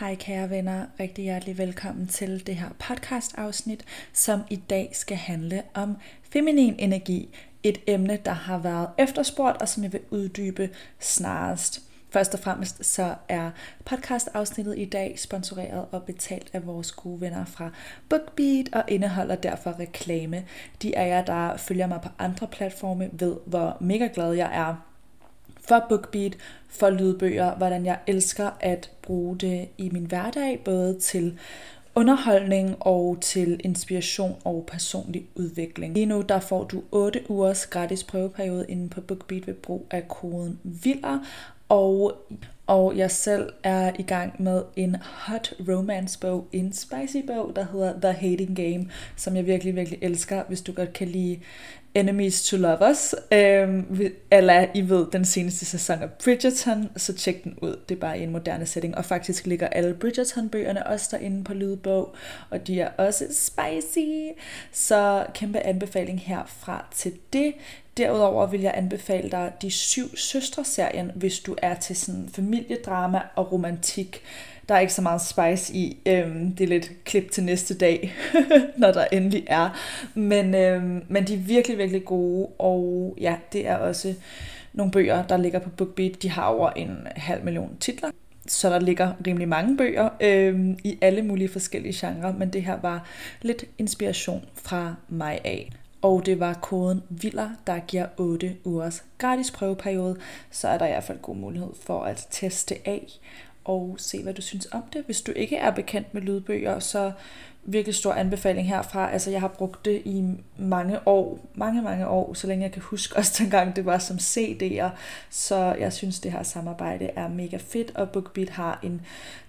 Hej kære venner, rigtig hjertelig velkommen til det her podcast afsnit, som i dag skal handle om feminin energi. Et emne, der har været efterspurgt, og som jeg vil uddybe snarest. Først og fremmest så er podcast-afsnittet i dag sponsoreret og betalt af vores gode venner fra BookBeat og indeholder derfor reklame. De af jer, der følger mig på andre platforme, ved hvor mega glad jeg er for BookBeat, for lydbøger, hvordan jeg elsker at bruge det i min hverdag, både til underholdning og til inspiration og personlig udvikling. Lige nu der får du 8 ugers gratis prøveperiode inde på BookBeat ved brug af koden VILLER, og, og jeg selv er i gang med en hot romance bog, en spicy bog, der hedder The Hating Game, som jeg virkelig, virkelig elsker, hvis du godt kan lide Enemies to Lovers, øh, eller I ved den seneste sæson af Bridgerton, så tjek den ud. Det er bare i en moderne setting, og faktisk ligger alle Bridgerton-bøgerne også derinde på lydbog, og de er også spicy, så kæmpe anbefaling herfra til det. Derudover vil jeg anbefale dig de syv søstre-serien, hvis du er til sådan familiedrama og romantik. Der er ikke så meget spice i. Øhm, det er lidt klip til næste dag, når der endelig er. Men, øhm, men de er virkelig, virkelig gode. Og ja, det er også nogle bøger, der ligger på BookBeat. De har over en halv million titler. Så der ligger rimelig mange bøger øhm, i alle mulige forskellige genrer. Men det her var lidt inspiration fra mig af. Og det var koden VILLER, der giver 8 ugers gratis prøveperiode. Så er der i hvert fald god mulighed for at teste af og se, hvad du synes om det. Hvis du ikke er bekendt med lydbøger, så virkelig stor anbefaling herfra. Altså, jeg har brugt det i mange år, mange, mange år, så længe jeg kan huske, også dengang det var som CD'er. Så jeg synes, det her samarbejde er mega fedt, og BookBeat har en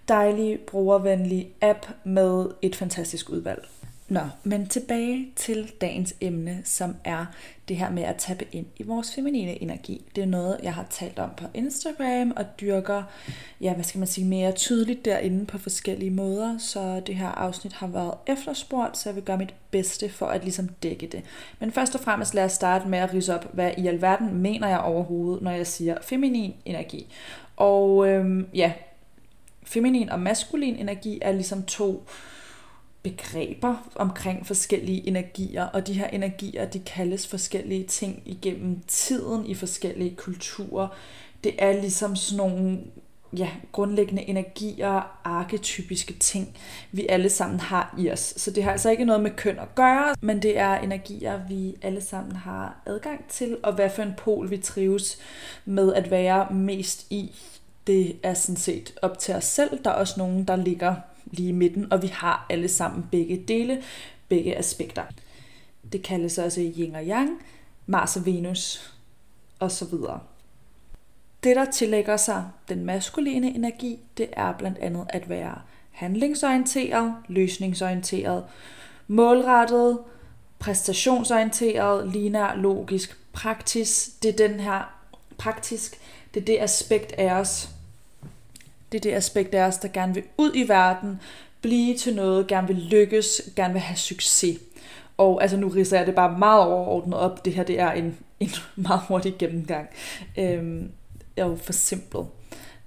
dejlig, brugervenlig app med et fantastisk udvalg. Nå, men tilbage til dagens emne, som er det her med at tappe ind i vores feminine energi. Det er noget, jeg har talt om på Instagram og dyrker, ja, hvad skal man sige, mere tydeligt derinde på forskellige måder. Så det her afsnit har været efterspurgt, så jeg vil gøre mit bedste for at ligesom dække det. Men først og fremmest lad os starte med at rise op, hvad i alverden mener jeg overhovedet, når jeg siger feminin energi. Og øhm, ja, feminin og maskulin energi er ligesom to øh, begreber omkring forskellige energier, og de her energier, de kaldes forskellige ting igennem tiden i forskellige kulturer. Det er ligesom sådan nogle ja, grundlæggende energier, arketypiske ting, vi alle sammen har i os. Så det har altså ikke noget med køn at gøre, men det er energier, vi alle sammen har adgang til, og hvad for en pol vi trives med at være mest i. Det er sådan set op til os selv. Der er også nogen, der ligger lige i midten, og vi har alle sammen begge dele, begge aspekter. Det kaldes også yin og yang, Mars og Venus osv. Det, der tillægger sig den maskuline energi, det er blandt andet at være handlingsorienteret, løsningsorienteret, målrettet, præstationsorienteret, linær, logisk, praktisk. Det er den her praktisk, det er det aspekt af os, det er det aspekt af os, der gerne vil ud i verden, blive til noget, gerne vil lykkes, gerne vil have succes. Og altså nu riser jeg det bare meget overordnet op. Det her det er en, en meget hurtig gennemgang. Øhm, jeg er jo for simpelt.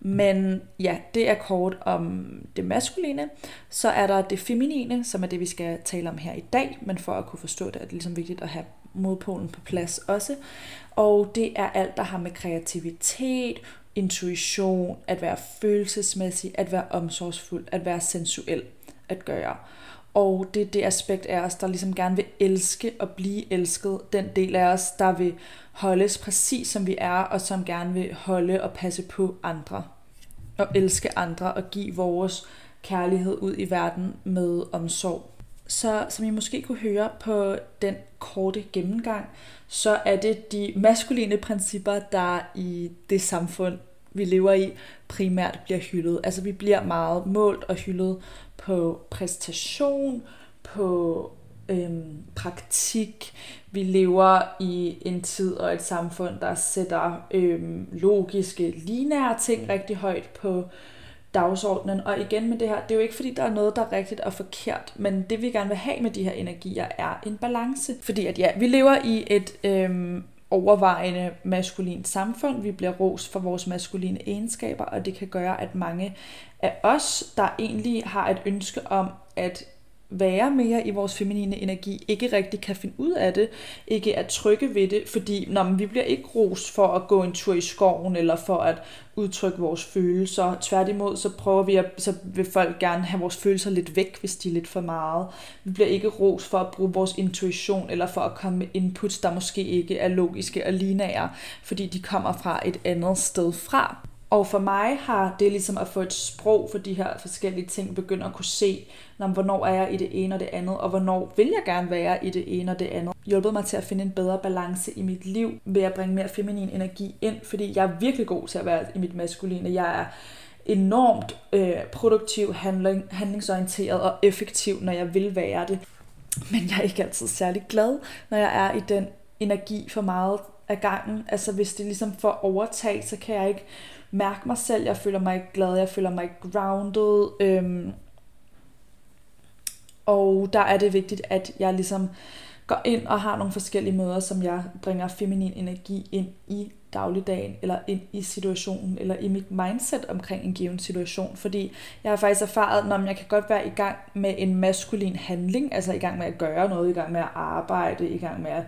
Men ja, det er kort om det maskuline. Så er der det feminine, som er det, vi skal tale om her i dag. Men for at kunne forstå det, er det ligesom vigtigt at have modpolen på plads også. Og det er alt, der har med kreativitet, intuition, at være følelsesmæssig, at være omsorgsfuld, at være sensuel at gøre. Og det er det aspekt af os, der ligesom gerne vil elske og blive elsket. Den del af os, der vil holdes præcis som vi er, og som gerne vil holde og passe på andre. Og elske andre og give vores kærlighed ud i verden med omsorg. Så som I måske kunne høre på den korte gennemgang, så er det de maskuline principper, der i det samfund, vi lever i, primært bliver hyldet. Altså vi bliver meget målt og hyldet på præstation, på øhm, praktik. Vi lever i en tid og et samfund, der sætter øhm, logiske, linære ting rigtig højt på dagsordenen. Og igen med det her, det er jo ikke fordi, der er noget, der er rigtigt og forkert, men det vi gerne vil have med de her energier er en balance. Fordi at ja, vi lever i et øhm, overvejende maskulin samfund. Vi bliver ros for vores maskuline egenskaber, og det kan gøre, at mange af os, der egentlig har et ønske om at være mere i vores feminine energi, ikke rigtig kan finde ud af det, ikke er trygge ved det, fordi når vi bliver ikke rost for at gå en tur i skoven, eller for at udtrykke vores følelser. Tværtimod, så prøver vi at, så vil folk gerne have vores følelser lidt væk, hvis de er lidt for meget. Vi bliver ikke rost for at bruge vores intuition, eller for at komme med inputs, der måske ikke er logiske og lineære, fordi de kommer fra et andet sted fra. Og for mig har det ligesom at få et sprog for de her forskellige ting, begynder at kunne se, når, hvornår er jeg i det ene og det andet, og hvornår vil jeg gerne være i det ene og det andet. Hjulpet mig til at finde en bedre balance i mit liv ved at bringe mere feminin energi ind, fordi jeg er virkelig god til at være i mit maskuline. Jeg er enormt øh, produktiv, handling, handlingsorienteret og effektiv, når jeg vil være det. Men jeg er ikke altid særlig glad, når jeg er i den energi for meget af gangen. Altså hvis det ligesom får overtag, så kan jeg ikke mærke mig selv. Jeg føler mig ikke glad, jeg føler mig ikke grounded. Øhm, og der er det vigtigt, at jeg ligesom går ind og har nogle forskellige måder, som jeg bringer feminin energi ind i dagligdagen, eller ind i situationen, eller i mit mindset omkring en given situation. Fordi jeg har faktisk erfaret, at jeg kan godt være i gang med en maskulin handling, altså i gang med at gøre noget, i gang med at arbejde, i gang med at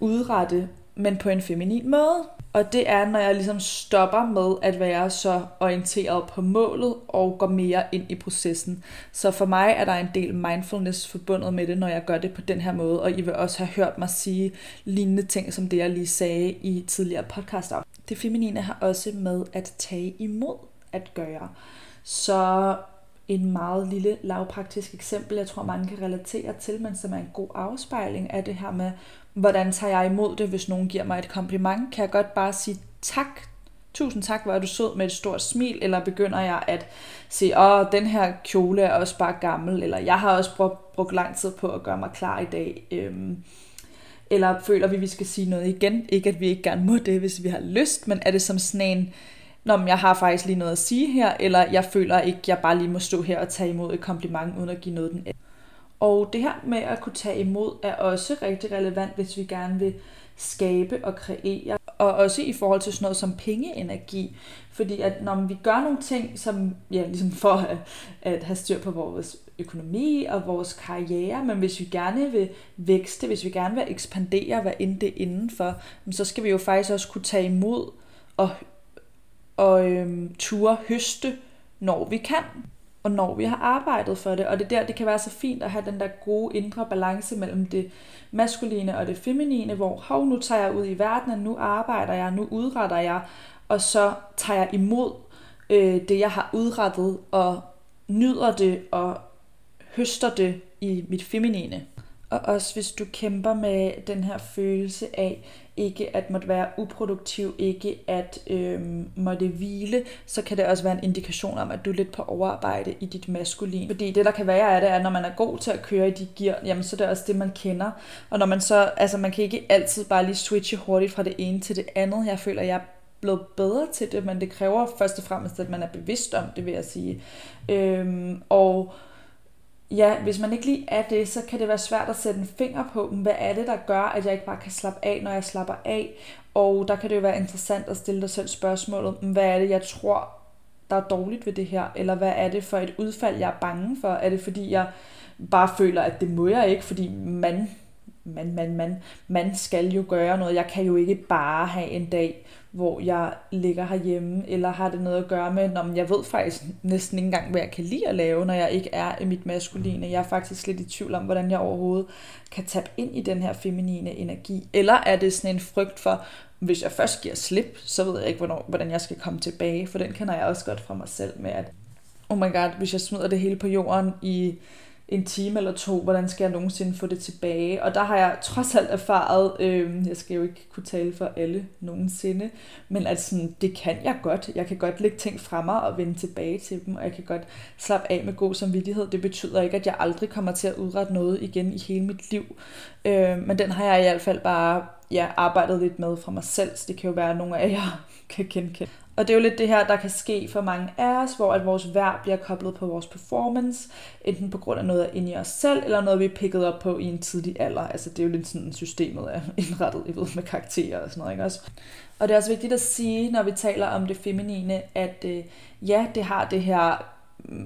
udrette, men på en feminin måde. Og det er, når jeg ligesom stopper med at være så orienteret på målet og går mere ind i processen. Så for mig er der en del mindfulness forbundet med det, når jeg gør det på den her måde. Og I vil også have hørt mig sige lignende ting, som det jeg lige sagde i tidligere podcast. Det feminine har også med at tage imod at gøre. Så en meget lille lavpraktisk eksempel, jeg tror mange kan relatere til, men som er en god afspejling af det her med, hvordan tager jeg imod det, hvis nogen giver mig et kompliment? Kan jeg godt bare sige tak, tusind tak, hvor er du sød med et stort smil, eller begynder jeg at sige, åh, den her kjole er også bare gammel, eller jeg har også brugt, brugt lang tid på at gøre mig klar i dag, øhm, eller føler vi, at vi skal sige noget igen? Ikke at vi ikke gerne må det, hvis vi har lyst, men er det som sådan en, Nå, men jeg har faktisk lige noget at sige her, eller jeg føler ikke, jeg bare lige må stå her og tage imod et kompliment, uden at give noget den anden. Og det her med at kunne tage imod er også rigtig relevant, hvis vi gerne vil skabe og kreere. Og også i forhold til sådan noget som pengeenergi. Fordi at når vi gør nogle ting, som ja, ligesom for at, at have styr på vores økonomi og vores karriere, men hvis vi gerne vil vækste, hvis vi gerne vil ekspandere, hvad end det indenfor, så skal vi jo faktisk også kunne tage imod og, og øhm, ture høste, når vi kan og når vi har arbejdet for det. Og det der, det kan være så fint at have den der gode indre balance mellem det maskuline og det feminine, hvor hov, nu tager jeg ud i verden, nu arbejder jeg, nu udretter jeg, og så tager jeg imod øh, det, jeg har udrettet, og nyder det, og høster det i mit feminine. Og også hvis du kæmper med den her følelse af ikke at måtte være uproduktiv, ikke at øhm, måtte hvile, så kan det også være en indikation om, at du er lidt på overarbejde i dit maskulin. Fordi det, der kan være af det, er, at når man er god til at køre i de gear, jamen så er det også det, man kender. Og når man så, altså man kan ikke altid bare lige switche hurtigt fra det ene til det andet. Jeg føler, jeg er blevet bedre til det, men det kræver først og fremmest, at man er bevidst om det, vil jeg sige. Øhm, og ja, hvis man ikke lige er det, så kan det være svært at sætte en finger på, hvad er det, der gør, at jeg ikke bare kan slappe af, når jeg slapper af. Og der kan det jo være interessant at stille dig selv spørgsmålet, hvad er det, jeg tror, der er dårligt ved det her? Eller hvad er det for et udfald, jeg er bange for? Er det fordi, jeg bare føler, at det må jeg ikke, fordi man, man, man, man, man skal jo gøre noget. Jeg kan jo ikke bare have en dag, hvor jeg ligger herhjemme, eller har det noget at gøre med, når jeg ved faktisk næsten ikke engang, hvad jeg kan lide at lave, når jeg ikke er i mit maskuline. Jeg er faktisk lidt i tvivl om, hvordan jeg overhovedet kan tabe ind i den her feminine energi. Eller er det sådan en frygt for, hvis jeg først giver slip, så ved jeg ikke, hvornår, hvordan jeg skal komme tilbage, for den kender jeg også godt fra mig selv med, at oh my god, hvis jeg smider det hele på jorden i en time eller to, hvordan skal jeg nogensinde få det tilbage? Og der har jeg trods alt erfaret, øh, jeg skal jo ikke kunne tale for alle nogensinde, men at sådan, det kan jeg godt. Jeg kan godt lægge ting fra mig og vende tilbage til dem, og jeg kan godt slappe af med god samvittighed. Det betyder ikke, at jeg aldrig kommer til at udrette noget igen i hele mit liv. Øh, men den har jeg i hvert fald bare ja, arbejdet lidt med fra mig selv, så det kan jo være, at nogle af jer kan genkende. Og det er jo lidt det her, der kan ske for mange af os, hvor at vores værd bliver koblet på vores performance, enten på grund af noget inde i os selv, eller noget, vi er picket op på i en tidlig alder. Altså det er jo lidt sådan, systemet er indrettet, I ved, med karakterer og sådan noget, ikke også? Og det er også vigtigt at sige, når vi taler om det feminine, at øh, ja, det har det her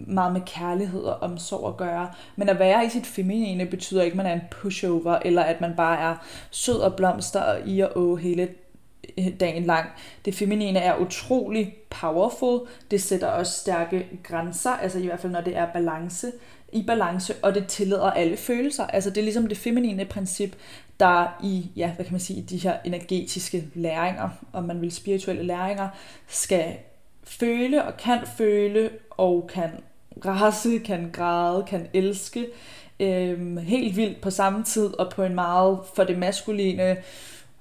meget med kærlighed og omsorg at gøre. Men at være i sit feminine betyder ikke, at man er en pushover, eller at man bare er sød og blomster og i og å hele Øh, dagen lang. Det feminine er utrolig powerful. Det sætter også stærke grænser, altså i hvert fald når det er balance i balance, og det tillader alle følelser. Altså det er ligesom det feminine princip, der i, ja, hvad kan man sige, i de her energetiske læringer, om man vil spirituelle læringer, skal føle og kan føle og kan rase, kan græde, kan elske øhm, helt vildt på samme tid og på en meget for det maskuline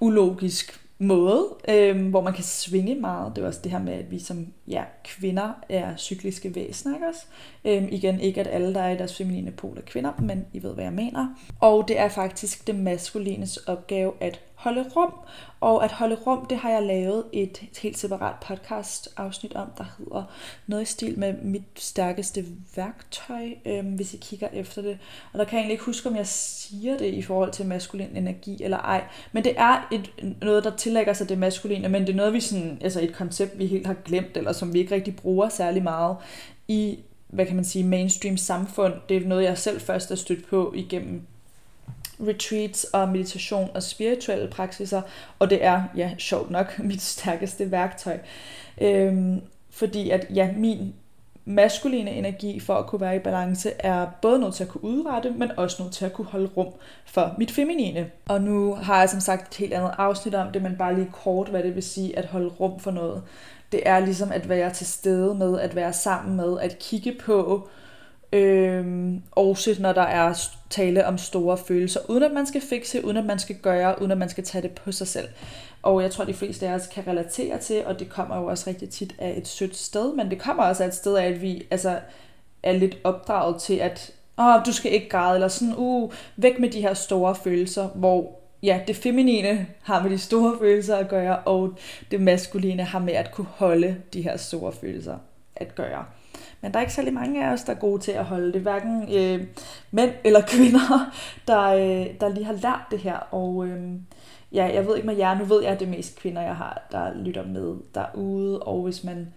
ulogisk måde, øh, hvor man kan svinge meget. Det er også det her med, at vi som ja, kvinder er cykliske væsener, ikke også? Øhm, igen, ikke at alle, der er i deres feminine pol er kvinder, men I ved, hvad jeg mener. Og det er faktisk det maskulines opgave at holde rum. Og at holde rum, det har jeg lavet et helt separat podcast afsnit om, der hedder noget i stil med mit stærkeste værktøj, øhm, hvis I kigger efter det. Og der kan jeg egentlig ikke huske, om jeg siger det i forhold til maskulin energi eller ej. Men det er et, noget, der tillægger sig det maskuline, men det er noget, vi sådan, altså et koncept, vi helt har glemt, eller som vi ikke rigtig bruger særlig meget i, hvad kan man sige, mainstream samfund. Det er noget, jeg selv først er stødt på igennem retreats og meditation og spirituelle praksiser, og det er, ja, sjovt nok, mit stærkeste værktøj. Øhm, fordi at, ja, min maskuline energi for at kunne være i balance er både nødt til at kunne udrette, men også nødt til at kunne holde rum for mit feminine. Og nu har jeg som sagt et helt andet afsnit om det, men bare lige kort, hvad det vil sige at holde rum for noget. Det er ligesom at være til stede med, at være sammen med, at kigge på, Øhm, også når der er tale om store følelser, uden at man skal fikse, uden at man skal gøre, uden at man skal tage det på sig selv. Og jeg tror, de fleste af os kan relatere til, og det kommer jo også rigtig tit af et sødt sted, men det kommer også af et sted af, at vi altså, er lidt opdraget til, at Åh, du skal ikke græde, eller sådan, uh, væk med de her store følelser, hvor ja, det feminine har med de store følelser at gøre, og det maskuline har med at kunne holde de her store følelser at gøre. Men der er ikke særlig mange af os, der er gode til at holde det, hverken øh, mænd eller kvinder, der, øh, der lige har lært det her. Og øh, ja, jeg ved ikke med jer, nu ved jeg, at det er mest kvinder, jeg har, der lytter med derude, og hvis man,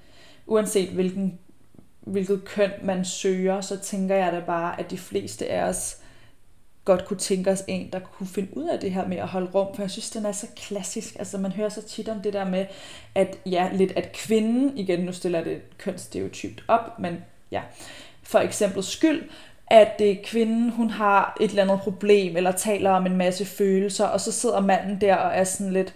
uanset hvilken, hvilket køn man søger, så tænker jeg da bare, at de fleste af os godt kunne tænke os en, der kunne finde ud af det her med at holde rum, for jeg synes, den er så klassisk. Altså man hører så tit om det der med, at ja, lidt at kvinden, igen nu stiller det kønsstereotypt op, men ja, for eksempel skyld, at det er kvinden, hun har et eller andet problem, eller taler om en masse følelser, og så sidder manden der og er sådan lidt,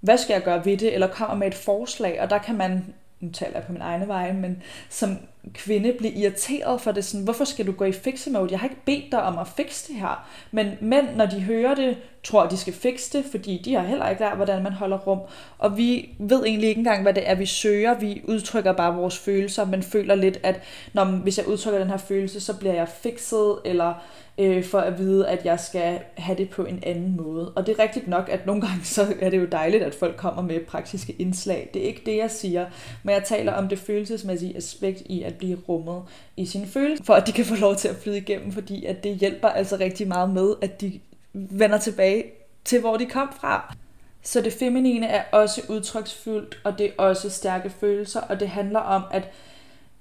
hvad skal jeg gøre ved det, eller kommer med et forslag, og der kan man nu taler jeg på min egne vej, men som kvinde blive irriteret for det, sådan, hvorfor skal du gå i fixe mode? Jeg har ikke bedt dig om at fikse det her. Men mænd, når de hører det, tror, at de skal fikse det, fordi de har heller ikke lært, hvordan man holder rum. Og vi ved egentlig ikke engang, hvad det er, vi søger. Vi udtrykker bare vores følelser, men føler lidt, at når, hvis jeg udtrykker den her følelse, så bliver jeg fikset, eller øh, for at vide, at jeg skal have det på en anden måde. Og det er rigtigt nok, at nogle gange så er det jo dejligt, at folk kommer med praktiske indslag. Det er ikke det, jeg siger, men jeg taler om det følelsesmæssige aspekt i at blive rummet i sine følelser, for at de kan få lov til at flyde igennem, fordi at det hjælper altså rigtig meget med, at de vender tilbage til, hvor de kom fra. Så det feminine er også udtryksfuldt, og det er også stærke følelser, og det handler om at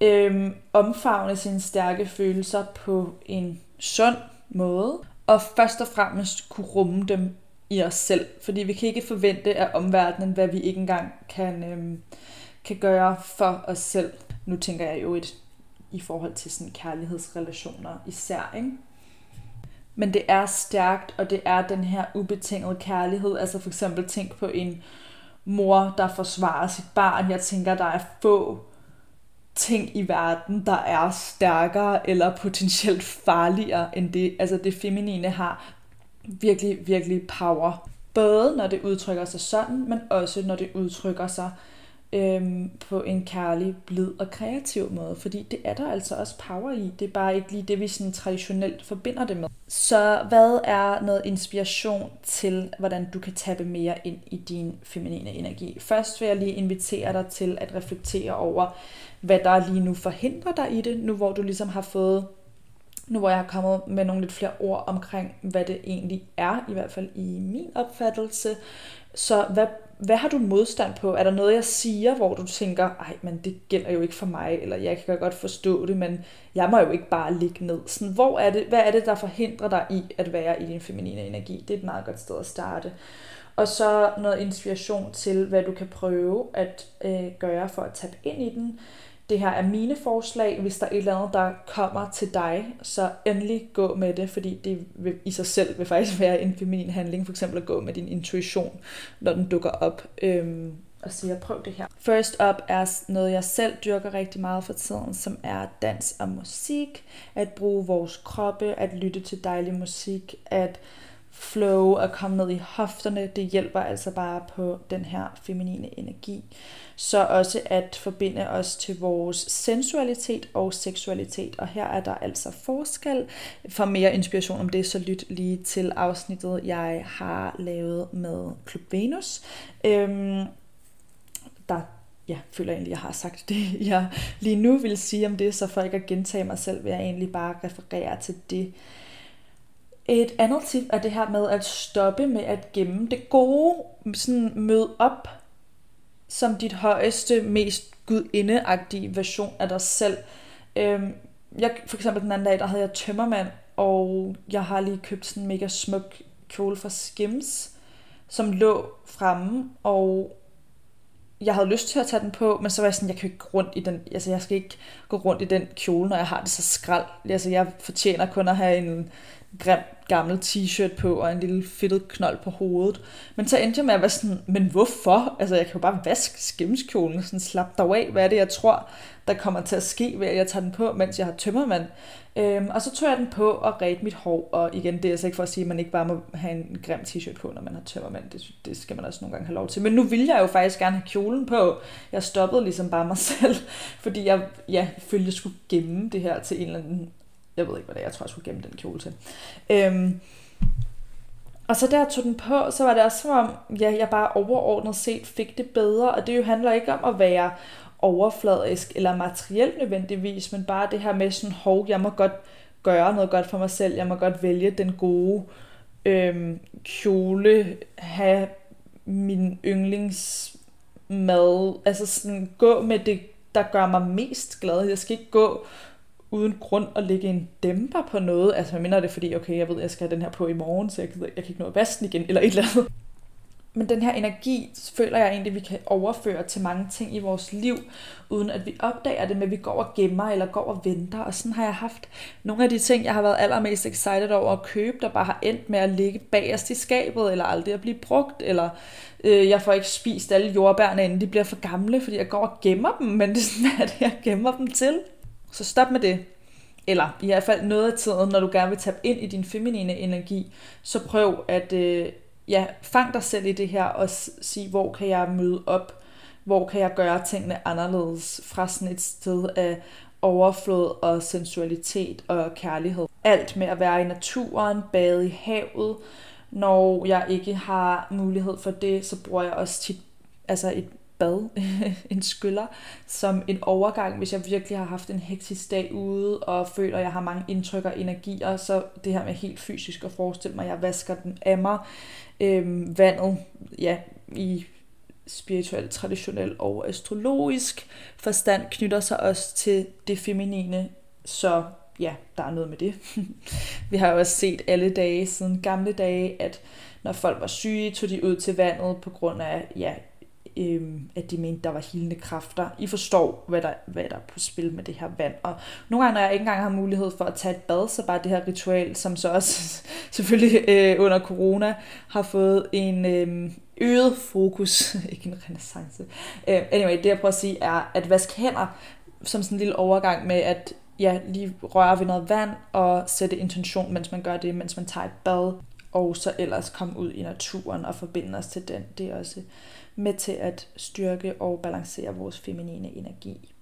øhm, omfavne sine stærke følelser på en sund måde, og først og fremmest kunne rumme dem i os selv. Fordi vi kan ikke forvente af omverdenen, hvad vi ikke engang kan, øhm, kan gøre for os selv. Nu tænker jeg jo et i forhold til sådan kærlighedsrelationer især, ikke? Men det er stærkt, og det er den her ubetingede kærlighed. Altså for eksempel tænk på en mor, der forsvarer sit barn. Jeg tænker, der er få ting i verden, der er stærkere eller potentielt farligere end det. Altså det feminine har virkelig, virkelig power. Både når det udtrykker sig sådan, men også når det udtrykker sig øhm, på en kærlig, blid og kreativ måde, fordi det er der altså også power i. Det er bare ikke lige det, vi sådan traditionelt forbinder det med. Så hvad er noget inspiration til, hvordan du kan tappe mere ind i din feminine energi? Først vil jeg lige invitere dig til at reflektere over, hvad der lige nu forhindrer dig i det, nu hvor du ligesom har fået nu hvor jeg har kommet med nogle lidt flere ord omkring, hvad det egentlig er, i hvert fald i min opfattelse. Så hvad, hvad har du modstand på? Er der noget, jeg siger, hvor du tænker, ej, men det gælder jo ikke for mig, eller jeg kan godt forstå det, men jeg må jo ikke bare ligge ned. Sådan, hvor er det, hvad er det, der forhindrer dig i at være i din feminine energi? Det er et meget godt sted at starte. Og så noget inspiration til, hvad du kan prøve at øh, gøre for at tabe ind i den det her er mine forslag. Hvis der er et eller andet, der kommer til dig, så endelig gå med det, fordi det vil, i sig selv vil faktisk være en feminin handling. For eksempel at gå med din intuition, når den dukker op. Øhm, og siger, prøv det her. First up er noget, jeg selv dyrker rigtig meget for tiden, som er dans og musik. At bruge vores kroppe, at lytte til dejlig musik, at flow og komme ned i hofterne, det hjælper altså bare på den her feminine energi. Så også at forbinde os til vores sensualitet og seksualitet. Og her er der altså forskel. For mere inspiration om det, så lyt lige til afsnittet, jeg har lavet med Club Venus. Øhm, der ja, føler jeg egentlig, jeg har sagt det, jeg lige nu vil sige om det, så for ikke at gentage mig selv, vil jeg egentlig bare referere til det, et andet tip er det her med at stoppe med at gemme det gode, sådan mød op som dit højeste, mest gudindeagtige version af dig selv. Øhm, jeg, for eksempel den anden dag, der havde jeg tømmermand, og jeg har lige købt sådan en mega smuk kjole fra Skims, som lå fremme, og jeg havde lyst til at tage den på, men så var jeg sådan, jeg kan ikke gå rundt i den, altså jeg skal ikke gå rundt i den kjole, når jeg har det så skrald. Altså jeg fortjener kun at have en grim gammel t-shirt på og en lille fedtet knold på hovedet. Men så endte jeg med at være sådan, men hvorfor? Altså jeg kan jo bare vaske skimskjolen, sådan slap dig af. Hvad er det, jeg tror, der kommer til at ske ved, at jeg tager den på, mens jeg har tømmermand? Øhm, og så tog jeg den på og redte mit hår, og igen, det er altså ikke for at sige, at man ikke bare må have en grim t-shirt på, når man har tømmermand. Det, det skal man også nogle gange have lov til. Men nu vil jeg jo faktisk gerne have kjolen på. Jeg stoppede ligesom bare mig selv, fordi jeg ja, følte, jeg skulle gemme det her til en eller anden jeg ved ikke, hvad det er. Jeg tror, jeg skulle gemme den kjole til. Øhm, og så der tog den på, så var det også som om, ja, jeg bare overordnet set fik det bedre. Og det jo handler ikke om at være overfladisk eller materielt nødvendigvis, men bare det her med sådan, hov, jeg må godt gøre noget godt for mig selv. Jeg må godt vælge den gode øhm, kjole, have min yndlingsmad, altså sådan gå med det, der gør mig mest glad. Jeg skal ikke gå uden grund at lægge en dæmper på noget. Altså, jeg minder det, fordi, okay, jeg ved, jeg skal have den her på i morgen, så jeg, jeg kan ikke nå at vaske den igen, eller et eller andet. Men den her energi føler jeg egentlig, vi kan overføre til mange ting i vores liv, uden at vi opdager det, men vi går og gemmer eller går og venter. Og sådan har jeg haft nogle af de ting, jeg har været allermest excited over at købe, der bare har endt med at ligge bagerst i skabet, eller aldrig at blive brugt, eller øh, jeg får ikke spist alle jordbærne, inden de bliver for gamle, fordi jeg går og gemmer dem, men det er sådan, at jeg gemmer dem til. Så stop med det. Eller i hvert fald noget af tiden, når du gerne vil tabe ind i din feminine energi, så prøv at øh, ja, fang dig selv i det her og sige, hvor kan jeg møde op? Hvor kan jeg gøre tingene anderledes fra sådan et sted af overflod og sensualitet og kærlighed. Alt med at være i naturen, bade i havet. Når jeg ikke har mulighed for det, så bruger jeg også tit altså et bad, en skyller, som en overgang, hvis jeg virkelig har haft en hektisk dag ude, og føler, at jeg har mange indtryk og energier, så det her med helt fysisk at forestille mig, at jeg vasker den af mig. Øhm, vandet, ja, i spirituel, traditionel og astrologisk forstand knytter sig også til det feminine, så ja, der er noget med det. Vi har jo også set alle dage siden gamle dage, at når folk var syge, tog de ud til vandet på grund af ja, øhm, at de mente, der var hilende kræfter. I forstår, hvad der, hvad der er på spil med det her vand. Og nogle gange, når jeg ikke engang har mulighed for at tage et bad, så bare det her ritual, som så også selvfølgelig øh, under corona har fået en øh, øget fokus, ikke en renaissance. Øh, anyway, det jeg prøver at sige er, at vaske hænder som sådan en lille overgang med, at ja, lige røre ved noget vand og sætte intention, mens man gør det, mens man tager et bad. og så ellers komme ud i naturen og forbinde os til den. Det er også med til at styrke og balancere vores feminine energi.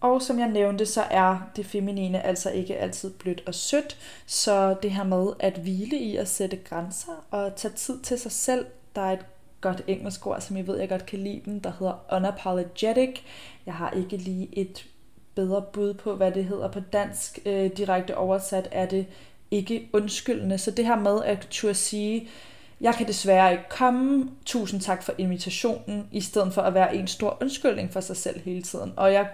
Og som jeg nævnte, så er det feminine altså ikke altid blødt og sødt, så det her med at hvile i at sætte grænser og tage tid til sig selv, der er et godt engelsk ord, som jeg ved, jeg godt kan lide den, der hedder unapologetic. Jeg har ikke lige et bedre bud på, hvad det hedder på dansk. Øh, direkte oversat er det ikke undskyldende. Så det her med at turde sige, jeg kan desværre ikke komme, tusind tak for invitationen, i stedet for at være en stor undskyldning for sig selv hele tiden. Og jeg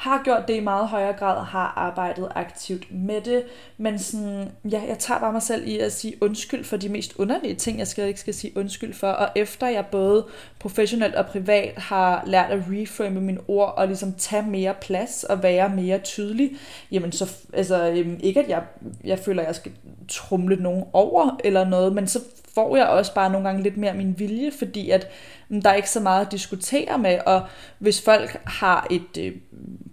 har gjort det i meget højere grad, og har arbejdet aktivt med det, men sådan, ja, jeg tager bare mig selv i at sige undskyld for de mest underlige ting, jeg skal ikke skal sige undskyld for, og efter jeg både professionelt og privat har lært at reframe mine ord, og ligesom tage mere plads og være mere tydelig, jamen så, altså øhm, ikke at jeg, jeg føler, at jeg skal trumle nogen over eller noget, men så får jeg også bare nogle gange lidt mere min vilje, fordi at der er ikke så meget at diskutere med, og hvis folk har et øh,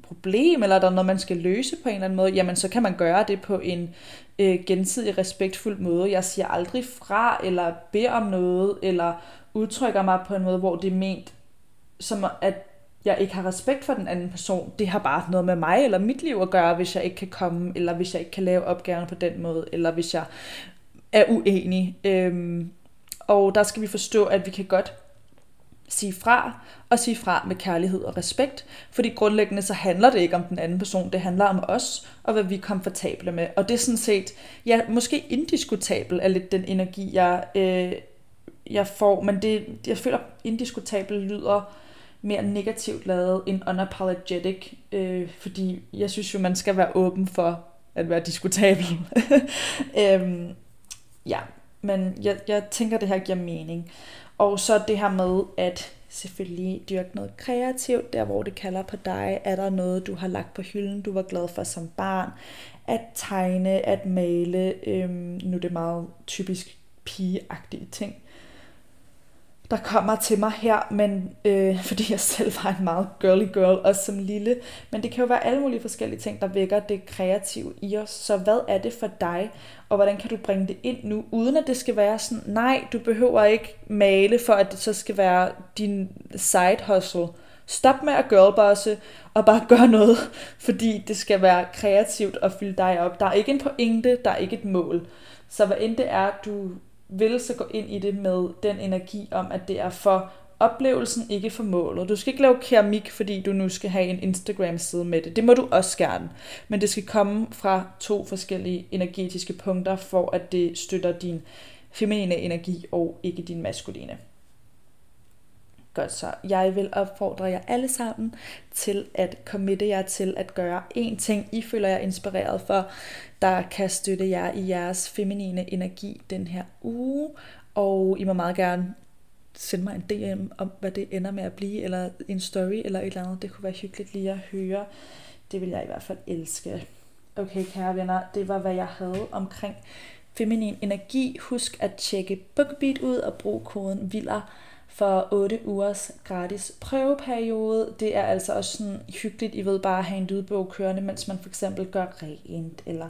problem, eller der er noget, man skal løse på en eller anden måde, jamen så kan man gøre det på en øh, gensidig respektfuld måde. Jeg siger aldrig fra, eller beder om noget, eller udtrykker mig på en måde, hvor det er ment, som at jeg ikke har respekt for den anden person. Det har bare noget med mig eller mit liv at gøre, hvis jeg ikke kan komme, eller hvis jeg ikke kan lave opgaven på den måde, eller hvis jeg er uenig. Øhm, og der skal vi forstå, at vi kan godt sige fra, og sige fra med kærlighed og respekt, fordi grundlæggende så handler det ikke om den anden person, det handler om os, og hvad vi er komfortable med. Og det er sådan set, ja, måske indiskutabel er lidt den energi, jeg, øh, jeg får, men det, jeg føler, indiskutabel lyder mere negativt lavet end unapologetic, øh, fordi jeg synes jo, man skal være åben for at være diskutabel. øhm, ja, men jeg, jeg tænker, det her giver mening. Og så det her med at selvfølgelig dyrke noget kreativt, der hvor det kalder på dig. Er der noget, du har lagt på hylden, du var glad for som barn? At tegne, at male. Øhm, nu er det meget typisk pigeagtige ting der kommer til mig her, men øh, fordi jeg selv var en meget girly girl, også som lille. Men det kan jo være alle mulige forskellige ting, der vækker det kreative i os. Så hvad er det for dig, og hvordan kan du bringe det ind nu, uden at det skal være sådan, nej, du behøver ikke male, for at det så skal være din side hustle. Stop med at girlbosse, og bare gør noget, fordi det skal være kreativt og fylde dig op. Der er ikke en pointe, der er ikke et mål. Så hvad end det er, du vil så gå ind i det med den energi om, at det er for oplevelsen, ikke for målet. Du skal ikke lave keramik, fordi du nu skal have en Instagram-side med det. Det må du også gerne. Men det skal komme fra to forskellige energetiske punkter, for at det støtter din feminine energi og ikke din maskuline. Godt så. Jeg vil opfordre jer alle sammen til at committe jer til at gøre én ting, I føler jer inspireret for, der kan støtte jer i jeres feminine energi den her uge. Og I må meget gerne sende mig en DM om, hvad det ender med at blive, eller en story, eller et eller andet. Det kunne være hyggeligt lige at høre. Det vil jeg i hvert fald elske. Okay, kære venner, det var, hvad jeg havde omkring feminin energi. Husk at tjekke BookBeat ud og brug koden VILDER for 8 ugers gratis prøveperiode. Det er altså også sådan hyggeligt, I ved bare at have en lydbog kørende, mens man for eksempel gør rent, eller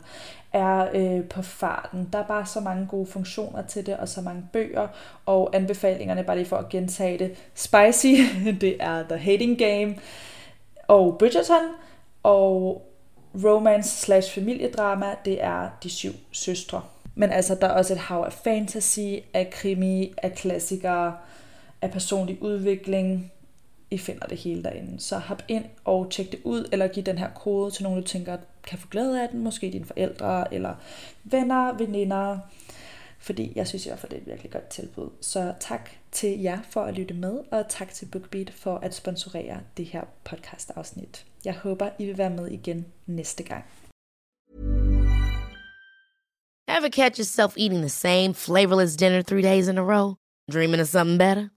er øh, på farten. Der er bare så mange gode funktioner til det, og så mange bøger, og anbefalingerne, bare lige for at gentage det. Spicy, det er The Hating Game, og Bridgerton, og romance slash familiedrama, det er De Syv Søstre. Men altså, der er også et hav af fantasy, af krimi, af klassikere, af personlig udvikling. I finder det hele derinde. Så hop ind og tjek det ud, eller giv den her kode til nogen, du tænker kan få glæde af den. Måske dine forældre, eller venner, veninder. Fordi jeg synes i hvert fald, det er et virkelig godt tilbud. Så tak til jer for at lytte med, og tak til BookBeat for at sponsorere det her podcast afsnit. Jeg håber, I vil være med igen næste gang. Ever catch yourself eating the same flavorless dinner three days in a row? Dreaming of something better?